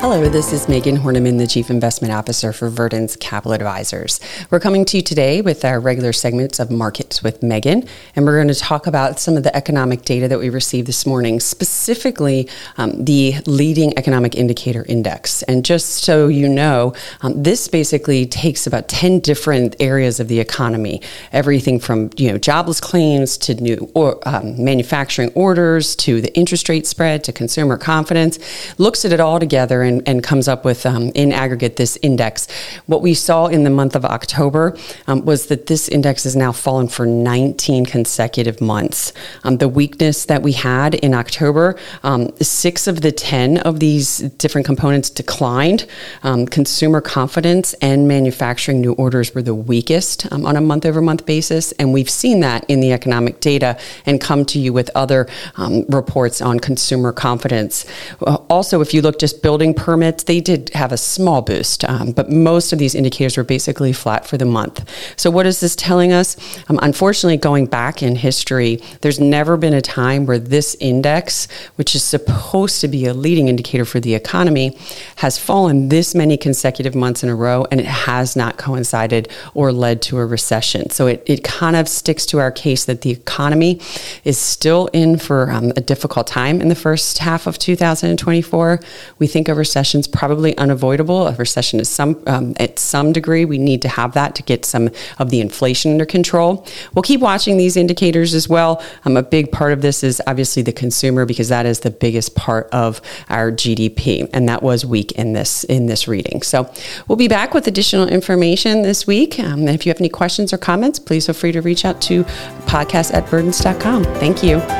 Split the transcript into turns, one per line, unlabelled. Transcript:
Hello, this is Megan Horneman, the Chief Investment Officer for Verdence Capital Advisors. We're coming to you today with our regular segments of Markets with Megan, and we're going to talk about some of the economic data that we received this morning, specifically um, the leading economic indicator index. And just so you know, um, this basically takes about 10 different areas of the economy, everything from you know jobless claims to new or, um, manufacturing orders to the interest rate spread to consumer confidence, looks at it all together and, and comes up with, um, in aggregate, this index. What we saw in the month of October um, was that this index has now fallen for 19 consecutive months. Um, the weakness that we had in October, um, six of the 10 of these different components declined. Um, consumer confidence and manufacturing new orders were the weakest on a month over month basis. And we've seen that in the economic data and come to you with other reports on consumer confidence. Uh, also, if you look just building permits, they did have a small boost, um, but most of these indicators were basically flat for the month. So, what is this telling us? Um, unfortunately, going back in history, there's never been a time where this index, which is supposed to be a leading indicator for the economy, has fallen this many consecutive months in a row and it has not coincided or led to a recession. So, it, it kind of sticks to our case that the economy is still in for um, a difficult time in the first half of 2024. We think a recession is probably unavoidable. A recession is some um, at some degree. We need to have that to get some of the inflation under control. We'll keep watching these indicators as well. Um, a big part of this is obviously the consumer because that is the biggest part of our GDP, and that was weak in this in this reading. So we'll be back with additional information this week. Um, and if you have any questions or comments, please feel free to reach out to podcast at verdence.com. Thank you.